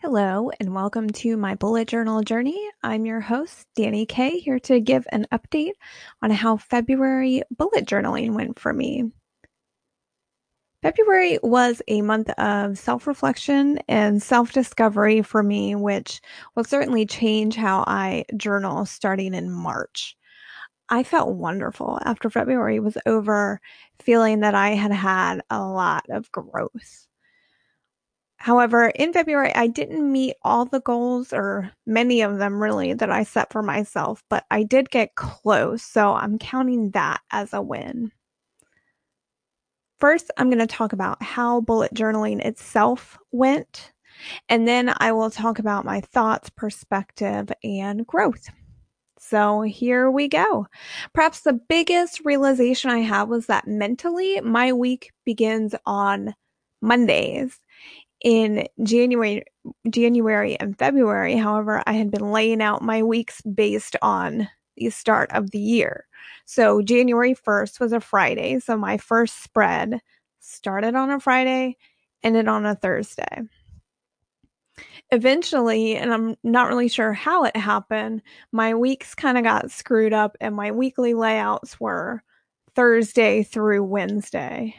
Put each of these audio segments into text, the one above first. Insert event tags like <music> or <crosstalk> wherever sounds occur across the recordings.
Hello, and welcome to my bullet journal journey. I'm your host, Danny Kay, here to give an update on how February bullet journaling went for me. February was a month of self reflection and self discovery for me, which will certainly change how I journal starting in March. I felt wonderful after February was over, feeling that I had had a lot of growth. However, in February, I didn't meet all the goals or many of them really that I set for myself, but I did get close. So I'm counting that as a win. First, I'm going to talk about how bullet journaling itself went, and then I will talk about my thoughts, perspective, and growth. So here we go. Perhaps the biggest realization I have was that mentally, my week begins on Mondays in January January and February, however, I had been laying out my weeks based on the start of the year. So January 1st was a Friday, so my first spread started on a Friday, ended on a Thursday. Eventually, and I'm not really sure how it happened, my weeks kind of got screwed up and my weekly layouts were Thursday through Wednesday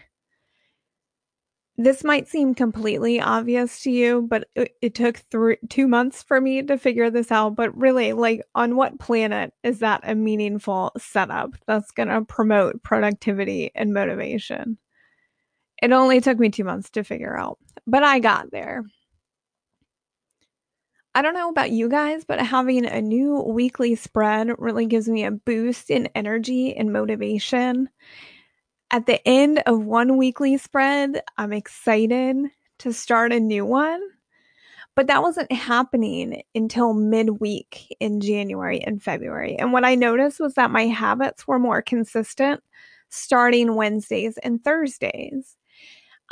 this might seem completely obvious to you, but it, it took three, two months for me to figure this out. But really, like, on what planet is that a meaningful setup that's going to promote productivity and motivation? It only took me two months to figure out, but I got there. I don't know about you guys, but having a new weekly spread really gives me a boost in energy and motivation at the end of one weekly spread, I'm excited to start a new one. But that wasn't happening until midweek in January and February. And what I noticed was that my habits were more consistent starting Wednesdays and Thursdays.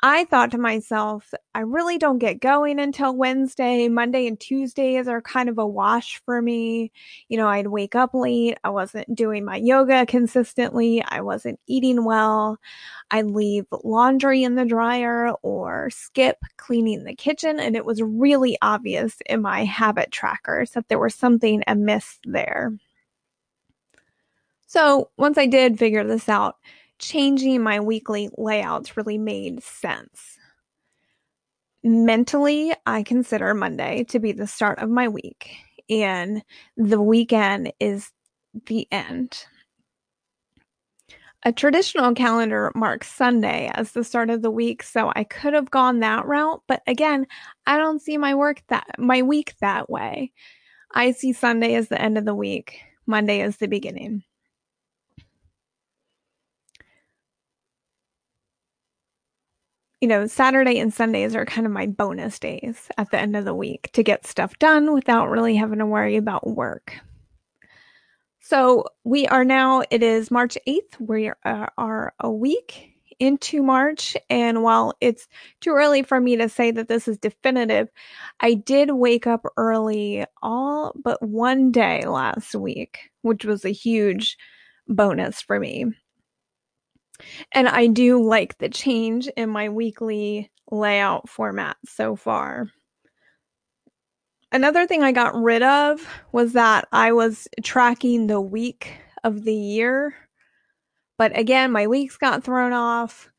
I thought to myself, I really don't get going until Wednesday. Monday and Tuesdays are kind of a wash for me. You know, I'd wake up late. I wasn't doing my yoga consistently. I wasn't eating well. I'd leave laundry in the dryer or skip cleaning the kitchen. And it was really obvious in my habit trackers that there was something amiss there. So once I did figure this out, changing my weekly layouts really made sense. Mentally, I consider Monday to be the start of my week, and the weekend is the end. A traditional calendar marks Sunday as the start of the week, so I could have gone that route, but again, I don't see my work that my week that way. I see Sunday as the end of the week, Monday as the beginning. You know, Saturday and Sundays are kind of my bonus days at the end of the week to get stuff done without really having to worry about work. So we are now, it is March 8th. We are, are a week into March. And while it's too early for me to say that this is definitive, I did wake up early all but one day last week, which was a huge bonus for me. And I do like the change in my weekly layout format so far. Another thing I got rid of was that I was tracking the week of the year. But again, my weeks got thrown off.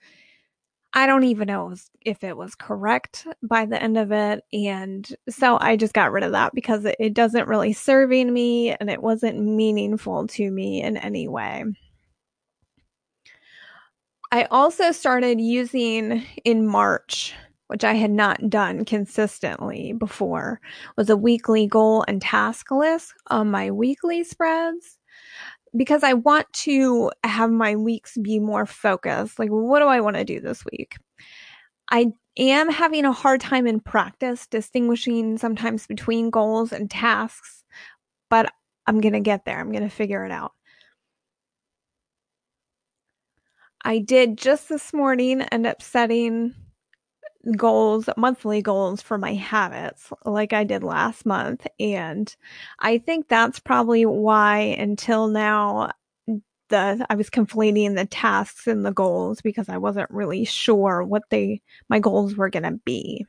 I don't even know if it was correct by the end of it. And so I just got rid of that because it, doesn't really serving me and it wasn't meaningful to me in any way. I also started using in March, which I had not done consistently before, was a weekly goal and task list on my weekly spreads because I want to have my weeks be more focused. Like, what do I want to do this week? I am having a hard time in practice distinguishing sometimes between goals and tasks, but I'm going to get there. I'm going to figure it out. I did just this morning end up setting goals, monthly goals for my habits, like I did last month. And I think that's probably why until now, the I was conflating the tasks and the goals because I wasn't really sure what they my goals were going to be.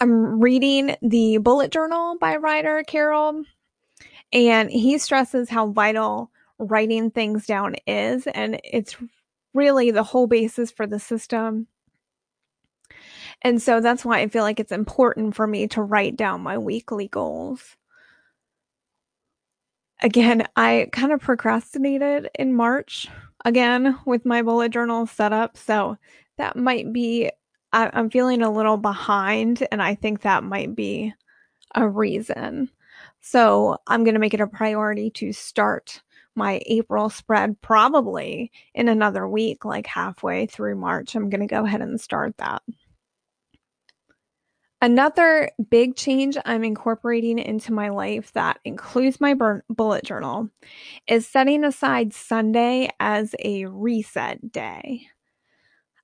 I'm reading the bullet journal by Ryder Carroll, and he stresses how vital writing things down is, and it's really the whole basis for the system. And so that's why I feel like it's important for me to write down my weekly goals. Again, I kind of procrastinated in March again with my bullet journal setup. So that might be, I, I'm feeling a little behind, and I think that might be a reason. So I'm going to make it a priority to start my April spread probably in another week, like halfway through March. I'm going to go ahead and start that. Another big change I'm incorporating into my life that includes my bullet journal is setting aside Sunday as a reset day.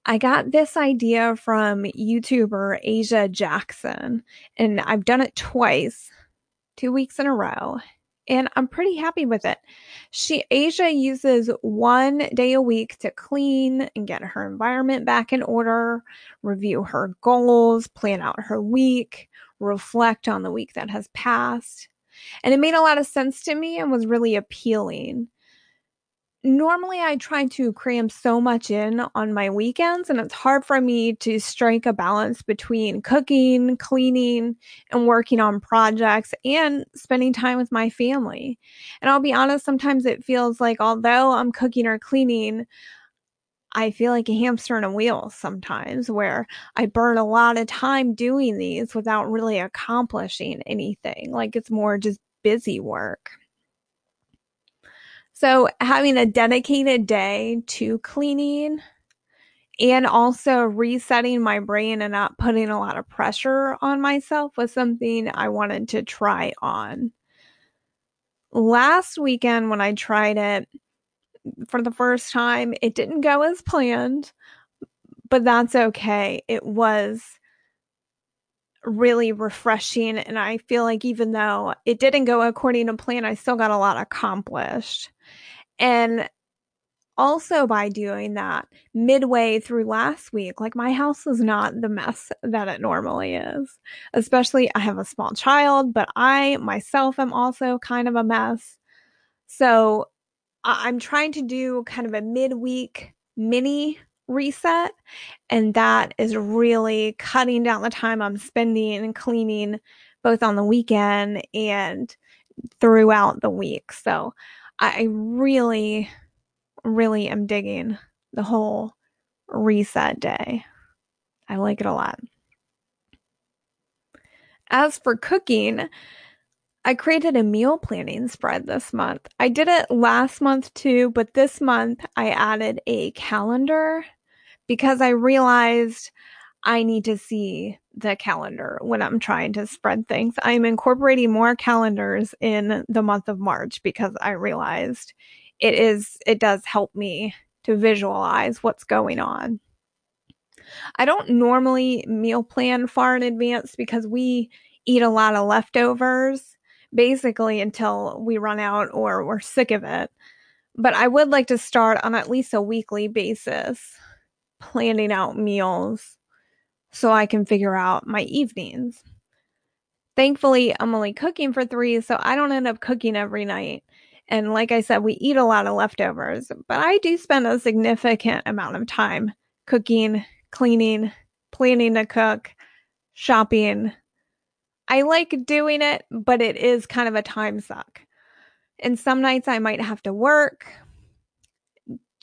I got this idea from YouTuber Asia Jackson, and I've done it twice, two weeks in a row, and I'm pretty happy with it. She Asia uses one day a week to clean and get her environment back in order, review her goals, plan out her week, reflect on the week that has passed. And it made a lot of sense to me and was really appealing normally I try to cram so much in on my weekends, and it's hard for me to strike a balance between cooking, cleaning, and working on projects and spending time with my family. And I'll be honest, sometimes it feels like although I'm cooking or cleaning, I feel like a hamster in a wheel sometimes where I burn a lot of time doing these without really accomplishing anything. Like it's more just busy work. So having a dedicated day to cleaning and also resetting my brain and not putting a lot of pressure on myself was something I wanted to try on. Last weekend, when I tried it for the first time, it didn't go as planned, but that's okay. It was really refreshing. And I feel like even though it didn't go according to plan, I still got a lot accomplished. And also by doing that midway through last week, like my house is not the mess that it normally is. Especially I have a small child, but I myself am also kind of a mess. So I'm trying to do kind of a midweek mini reset. And that is really cutting down the time I'm spending and cleaning both on the weekend and throughout the week. So I really, really am digging the whole reset day. I like it a lot. As for cooking, I created a meal planning spread this month. I did it last month too, but this month I added a calendar because I realized I need to see the calendar when I'm trying to spread things. I'm incorporating more calendars in the month of March because I realized it is it does help me to visualize what's going on. I don't normally meal plan far in advance because we eat a lot of leftovers basically until we run out or we're sick of it. But I would like to start on at least a weekly basis planning out meals so I can figure out my evenings. Thankfully, I'm only cooking for three, so I don't end up cooking every night. And like I said, we eat a lot of leftovers, but I do spend a significant amount of time cooking, cleaning, planning to cook, shopping. I like doing it, but it is kind of a time suck. And some nights I might have to work,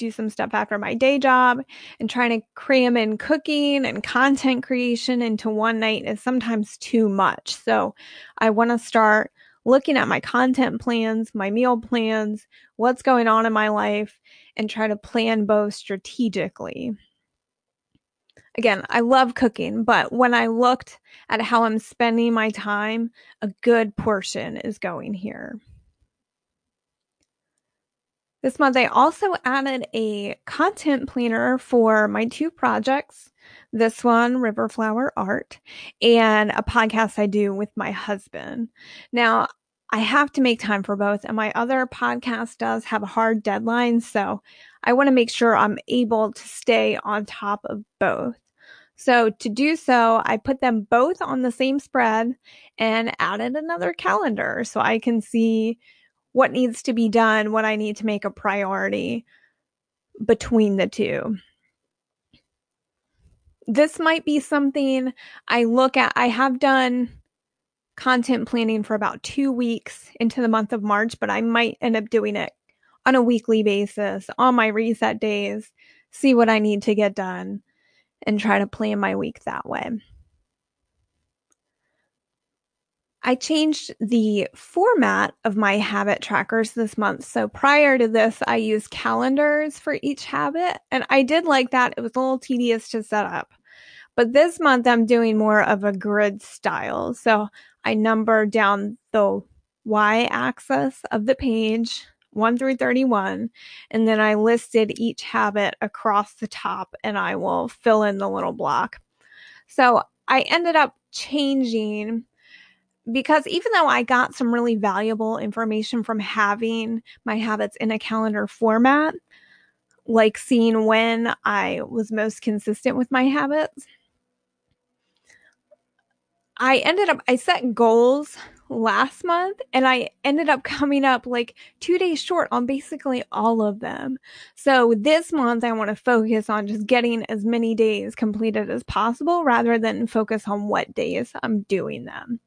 do some stuff after my day job and trying to cram in cooking and content creation into one night is sometimes too much. So I want to start looking at my content plans, my meal plans, what's going on in my life, and try to plan both strategically. Again, I love cooking, but when I looked at how I'm spending my time, a good portion is going here. This month, I also added a content planner for my two projects. This one, Riverflower Art, and a podcast I do with my husband. Now, I have to make time for both, and my other podcast does have a hard deadline. So I want to make sure I'm able to stay on top of both. So to do so, I put them both on the same spread and added another calendar so I can see what needs to be done, what I need to make a priority between the two. This might be something I look at. I have done content planning for about two weeks into the month of March, but I might end up doing it on a weekly basis on my reset days, see what I need to get done, and try to plan my week that way. I changed the format of my habit trackers this month. So prior to this, I used calendars for each habit, and I did like that. It was a little tedious to set up. But this month, I'm doing more of a grid style. So I number down the y axis of the page 1 through 31. And then I listed each habit across the top and I will fill in the little block. So I ended up changing because even though I got some really valuable information from having my habits in a calendar format, like seeing when I was most consistent with my habits, I ended up, I set goals last month and I ended up <laughs> coming up like two days short on basically all of them. So this month, I want to focus on just getting as many days completed as possible rather than focus on what days I'm doing them.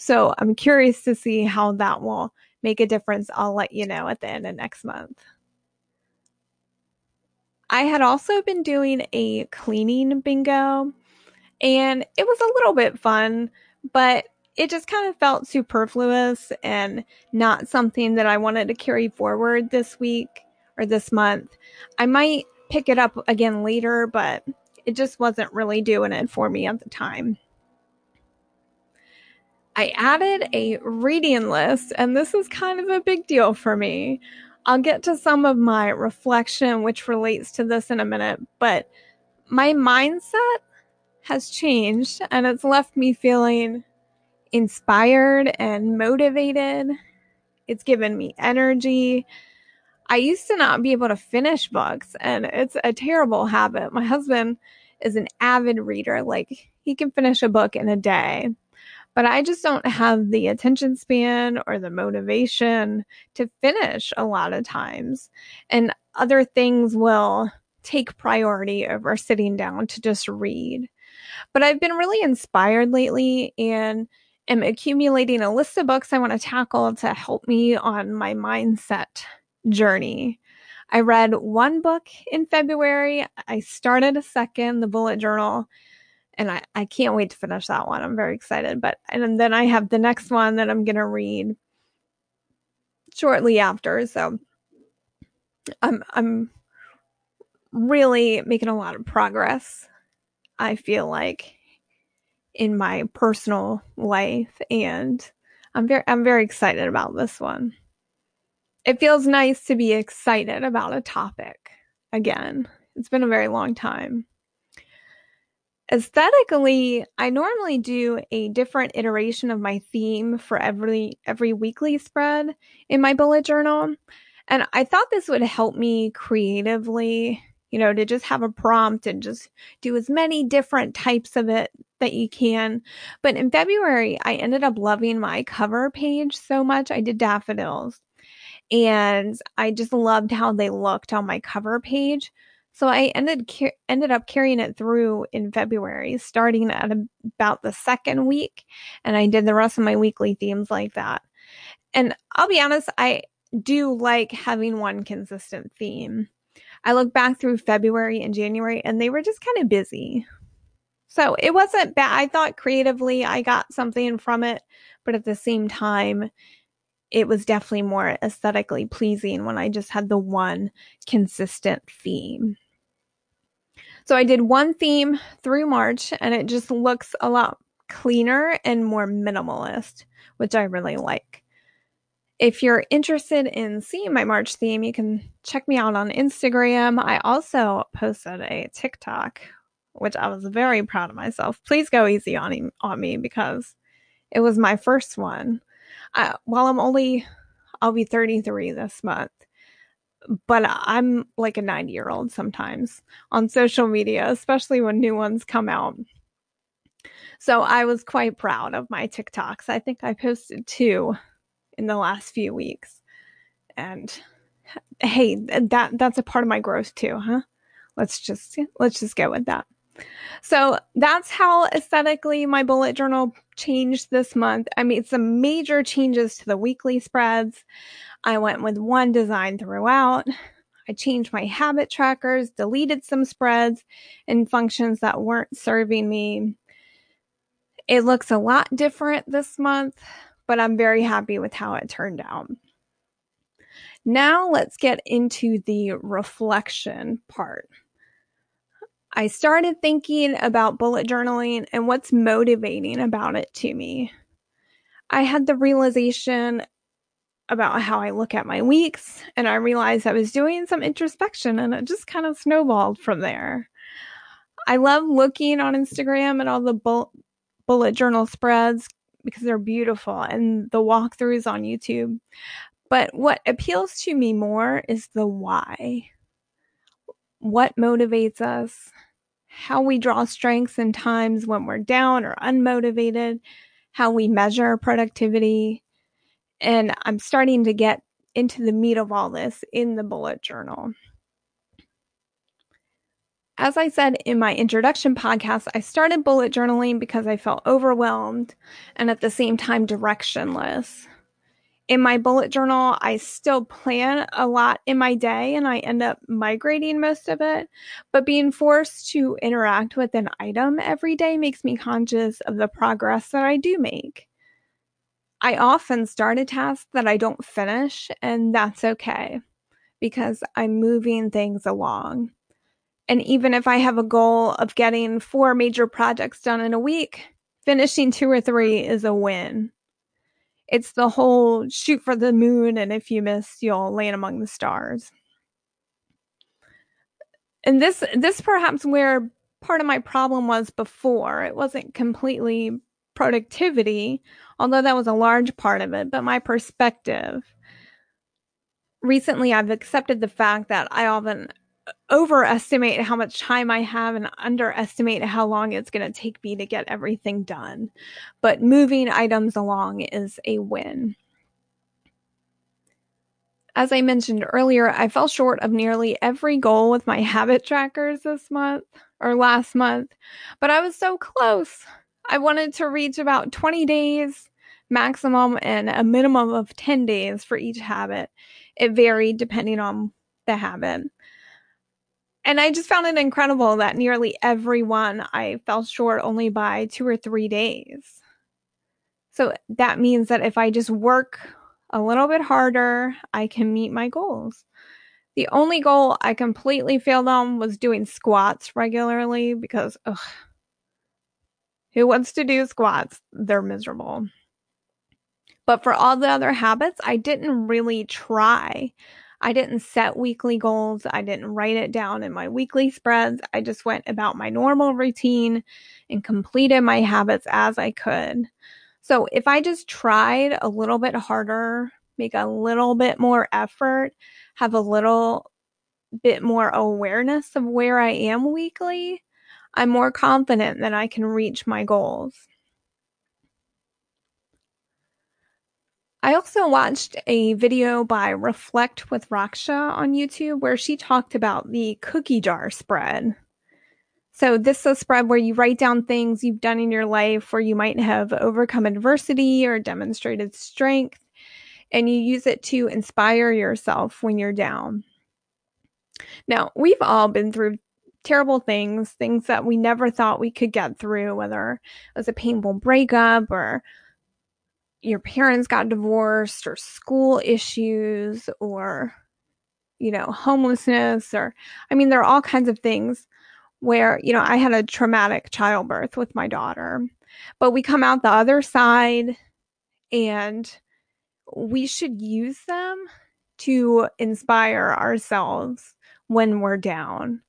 So I'm curious to see how that will make a difference. I'll let you know at the end of next month. I had also been doing a cleaning bingo and it was a little bit fun, but it just kind of felt superfluous and not something that I wanted to carry forward this week or this month. I might pick it up again later, but it just wasn't really doing it for me at the time. I added a reading list, and this is kind of a big deal for me. I'll get to some of my reflection, which relates to this in a minute, but my mindset has changed and it's left me feeling inspired and motivated. It's given me energy. I used to not be able to finish books, and it's a terrible habit. My husband is an avid reader, like, he can finish a book in a day. But I just don't have the attention span or the motivation to finish a lot of times. And other things will take priority over sitting down to just read. But I've been really inspired lately and am accumulating a list of books I want to tackle to help me on my mindset journey. I read one book in February. I started a second, the bullet journal, and I, I can't wait to finish that one. I'm very excited. But and then I have the next one that I'm gonna read shortly after. So I'm I'm really making a lot of progress. I feel like in my personal life and I'm very I'm very excited about this one. It feels nice to be excited about a topic again. It's been a very long time. Aesthetically, I normally do a different iteration of my theme for every every weekly spread in my bullet journal. And I thought this would help me creatively you know, to just have a prompt and just do as many different types of it that you can. But in February, I ended up loving my cover page so much. I did daffodils and I just loved how they looked on my cover page. So I ended ended up carrying it through in February, starting at about the second week, and I did the rest of my weekly themes like that. And I'll be honest, I do like having one consistent theme. I look back through February and January and they were just kind of busy. So it wasn't bad. I thought creatively I got something from it, but at the same time, it was definitely more aesthetically pleasing when I just had the one consistent theme. So I did one theme through March and it just looks a lot cleaner and more minimalist, which I really like. If you're interested in seeing my March theme, you can check me out on Instagram. I also posted a TikTok, which I was very proud of myself. Please go easy on, on me because it was my first one. Uh, while I'm only, I'll be 33 this month. But I'm like a 90 year old sometimes on social media, especially when new ones come out. So I was quite proud of my TikToks. I think I posted two in the last few weeks. And hey, that that's a part of my growth too, huh? Let's just let's just go with that. So that's how aesthetically my bullet journal changed this month. I made some major changes to the weekly spreads. I went with one design throughout. I changed my habit trackers, deleted some spreads and functions that weren't serving me. It looks a lot different this month, but I'm very happy with how it turned out. Now let's get into the reflection part. I started thinking about bullet journaling and what's motivating about it to me. I had the realization about how I look at my weeks, and I realized I was doing some introspection and it just kind of snowballed from there. I love looking on Instagram at all the bu- bullet journal spreads because they're beautiful and the walkthroughs on YouTube. But what appeals to me more is the why. What motivates us? How we draw strengths in times when we're down or unmotivated, how we measure productivity, and I'm starting to get into the meat of all this in the bullet journal. As I said in my introduction podcast, I started bullet journaling because I felt overwhelmed and at the same time directionless. In my bullet journal, I still plan a lot in my day and I end up migrating most of it. But being forced to interact with an item every day makes me conscious of the progress that I do make. I often start a task that I don't finish, and that's okay because I'm moving things along. And even if I have a goal of getting four major projects done in a week, finishing two or three is a win. It's the whole shoot for the moon, and if you miss, you'll land among the stars. And this, this perhaps where part of my problem was before. It wasn't completely productivity, although that was a large part of it, but my perspective. Recently, I've accepted the fact that I often uh, overestimate how much time I have and underestimate how long it's going to take me to get everything done. But moving items along is a win. As I mentioned earlier, I fell short of nearly every goal with my habit trackers this month or last month, but I was so close. I wanted to reach about 20 days maximum and a minimum of 10 days for each habit. It varied depending on the habit. And I just found it incredible that nearly everyone I fell short only by two or three days. So that means that if I just work a little bit harder, I can meet my goals. The only goal I completely failed on was doing squats regularly because, ugh, who wants to do squats? They're miserable. But for all the other habits, I didn't really try. I didn't set weekly goals. I didn't write it down in my weekly spreads. I just went about my normal routine and completed my habits as I could. So if I just tried a little bit harder, make a little bit more effort, have a little bit more awareness of where I am weekly, I'm more confident that I can reach my goals. I also watched a video by Reflect with Raksha on YouTube where she talked about the cookie jar spread. So, this is a spread where you write down things you've done in your life where you might have overcome adversity or demonstrated strength, and you use it to inspire yourself when you're down. Now, we've all been through terrible things, things that we never thought we could get through, whether it was a painful breakup or your parents got divorced or school issues or you know homelessness or i mean there are all kinds of things where you know i had a traumatic childbirth with my daughter but we come out the other side and we should use them to inspire ourselves when we're down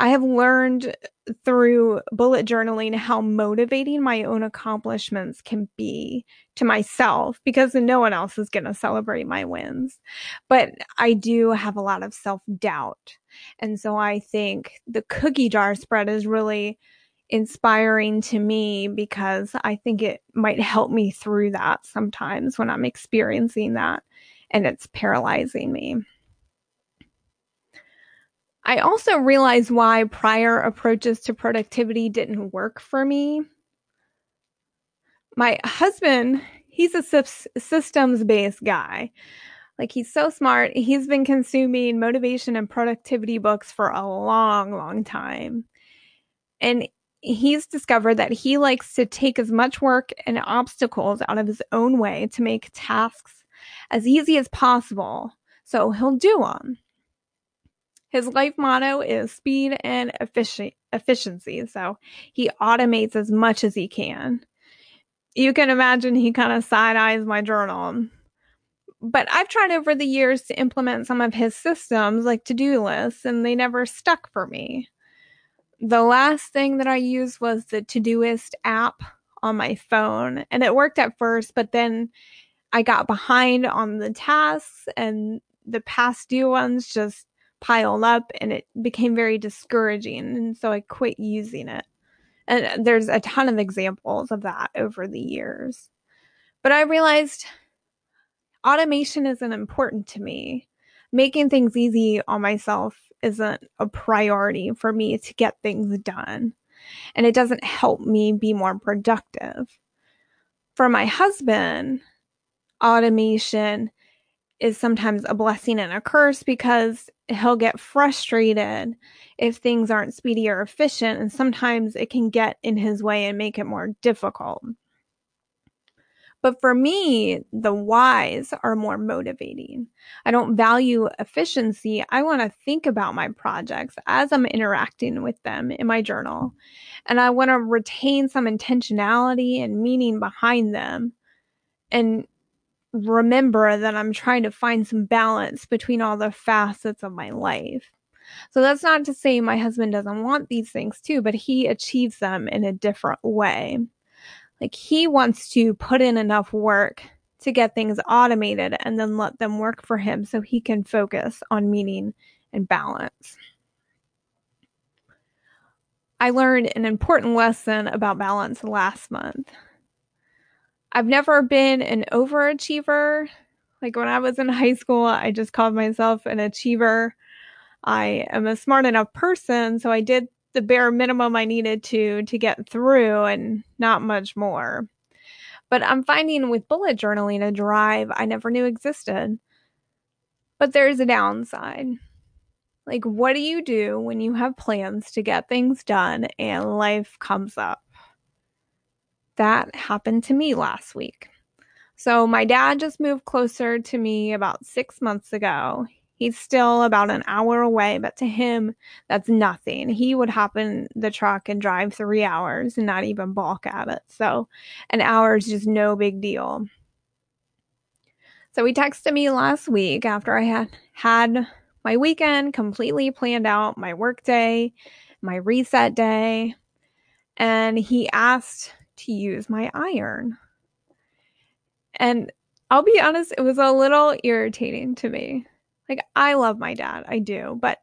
I have learned through bullet journaling how motivating my own accomplishments can be to myself because no one else is going to celebrate my wins. But I do have a lot of self doubt. And so I think the cookie jar spread is really inspiring to me because I think it might help me through that sometimes when I'm experiencing that and it's paralyzing me. I also realized why prior approaches to productivity didn't work for me. My husband, he's a systems based guy. Like, he's so smart. He's been consuming motivation and productivity books for a long, long time. And he's discovered that he likes to take as much work and obstacles out of his own way to make tasks as easy as possible. So he'll do them. His life motto is speed and effici- efficiency. So he automates as much as he can. You can imagine he kind of side eyes my journal. But I've tried over the years to implement some of his systems, like to do lists, and they never stuck for me. The last thing that I used was the Todoist app on my phone, and it worked at first, but then I got behind on the tasks, and the past due ones just piled up and it became very discouraging. And so I quit using it. And there's a ton of examples of that over the years. But I realized automation isn't important to me. Making things easy on myself isn't a priority for me to get things done. And it doesn't help me be more productive. For my husband, automation is sometimes a blessing and a curse because he'll get frustrated if things aren't speedy or efficient, and sometimes it can get in his way and make it more difficult. But for me, the whys are more motivating. I don't value efficiency. I want to think about my projects as I'm interacting with them in my journal. And I want to retain some intentionality and meaning behind them. And remember that I'm trying to find some balance between all the facets of my life. So that's not to say my husband doesn't want these things too, but he achieves them in a different way. Like he wants to put in enough work to get things automated and then let them work for him so he can focus on meaning and balance. I learned an important lesson about balance last month. I've never been an overachiever. Like when I was in high school, I just called myself an achiever. I am a smart enough person, so I did the bare minimum I needed to to get through and not much more. But I'm finding with bullet journaling a drive I never knew existed. But there's a downside. Like, what do you do when you have plans to get things done and life comes up? That happened to me last week. So my dad just moved closer to me about six months ago. He's still about an hour away, but to him, that's nothing. He would hop in the truck and drive three hours and not even balk at it. So an hour is just no big deal. So he texted me last week after I had had my weekend completely planned out, my work day, my reset day, and he asked to use my iron. And I'll be honest, it was a little irritating to me. Like, I love my dad, I do, but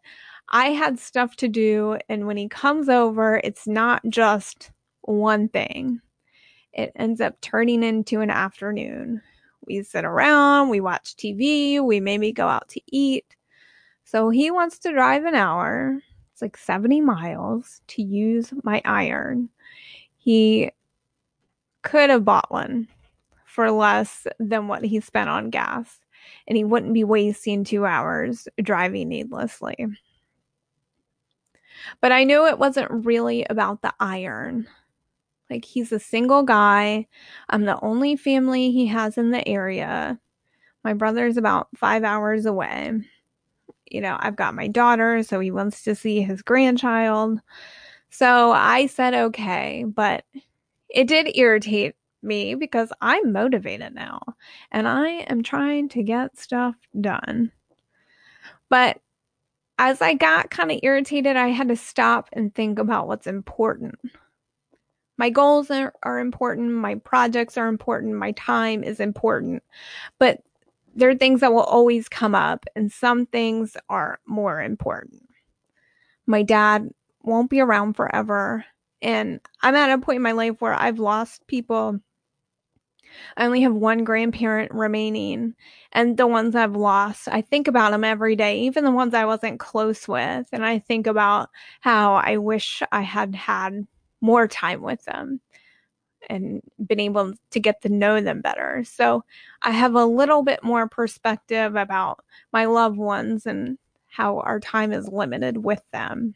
I had stuff to do. And when he comes over, it's not just one thing, it ends up turning into an afternoon. We sit around, we watch TV, we maybe go out to eat. So he wants to drive an hour, it's like 70 miles, to use my iron. He could have bought one for less than what he spent on gas, and he wouldn't be wasting two hours driving needlessly. But I knew it wasn't really about the iron. Like, he's a single guy. I'm the only family he has in the area. My brother's about five hours away. You know, I've got my daughter, so he wants to see his grandchild. So I said, okay, but it did irritate me because I'm motivated now and I am trying to get stuff done. But as I got kind of irritated, I had to stop and think about what's important. My goals are, are important, my projects are important, my time is important, but there are things that will always come up, and some things are more important. My dad won't be around forever, and I'm at a point in my life where I've lost people I only have one grandparent remaining, and the ones I've lost, I think about them every day, even the ones I wasn't close with. And I think about how I wish I had had more time with them and been able to get to know them better. So I have a little bit more perspective about my loved ones and how our time is limited with them.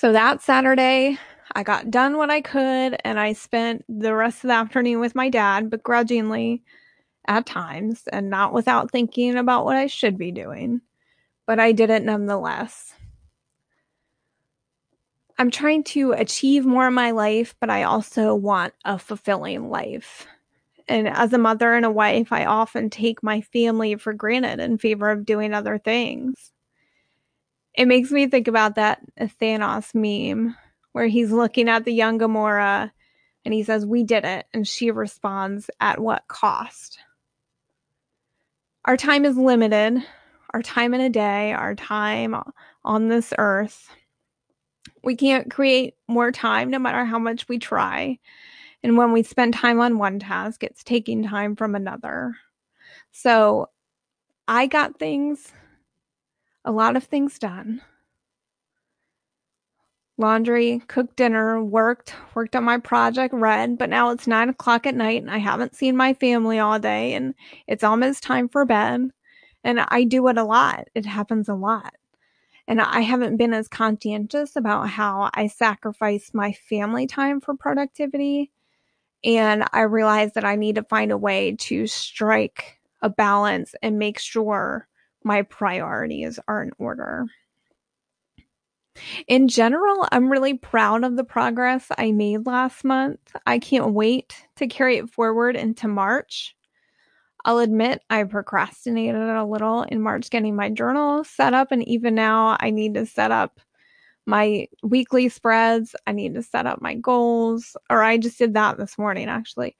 So that Saturday, I got done what I could and I spent the rest of the afternoon with my dad, begrudgingly at times and not without thinking about what I should be doing. But I did it nonetheless. I'm trying to achieve more in my life, but I also want a fulfilling life. And as a mother and a wife, I often take my family for granted in favor of doing other things. It makes me think about that Thanos meme where he's looking at the young Gamora and he says, We did it. And she responds, At what cost? Our time is limited, our time in a day, our time on this earth. We can't create more time no matter how much we try. And when we spend time on one task, it's taking time from another. So I got things, a lot of things done laundry, cooked dinner, worked, worked on my project, read, but now it's nine o'clock at night and I haven't seen my family all day and it's almost time for bed. And I do it a lot. It happens a lot. And I haven't been as conscientious about how I sacrifice my family time for productivity. And I realize that I need to find a way to strike a balance and make sure my priorities are in order. In general, I'm really proud of the progress I made last month. I can't wait to carry it forward into March. I'll admit I procrastinated a little in March getting my journal set up, and even now I need to set up my weekly spreads. I need to set up my goals, or I just did that this morning actually.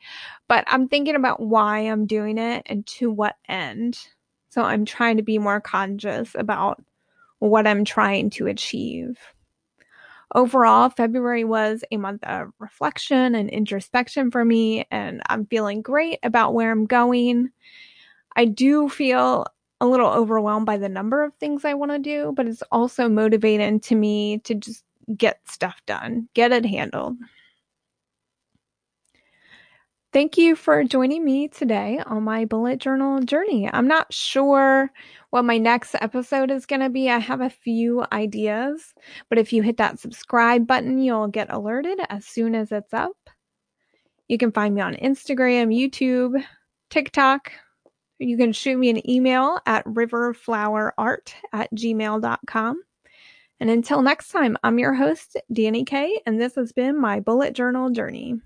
But I'm thinking about why I'm doing it and to what end. So I'm trying to be more conscious about what I'm trying to achieve. Overall, February was a month of reflection and introspection for me, and I'm feeling great about where I'm going. I do feel a little overwhelmed by the number of things I want to do, but it's also motivating to me to just get stuff done, get it handled. Thank you for joining me today on my bullet journal journey. I'm not sure what my next episode is going to be. I have a few ideas, but if you hit that subscribe button, you'll get alerted as soon as it's up. You can find me on Instagram, YouTube, TikTok. You can shoot me an email at riverflowerart at gmail.com. And until next time, I'm your host, Danny Kay, and this has been my bullet journal journey.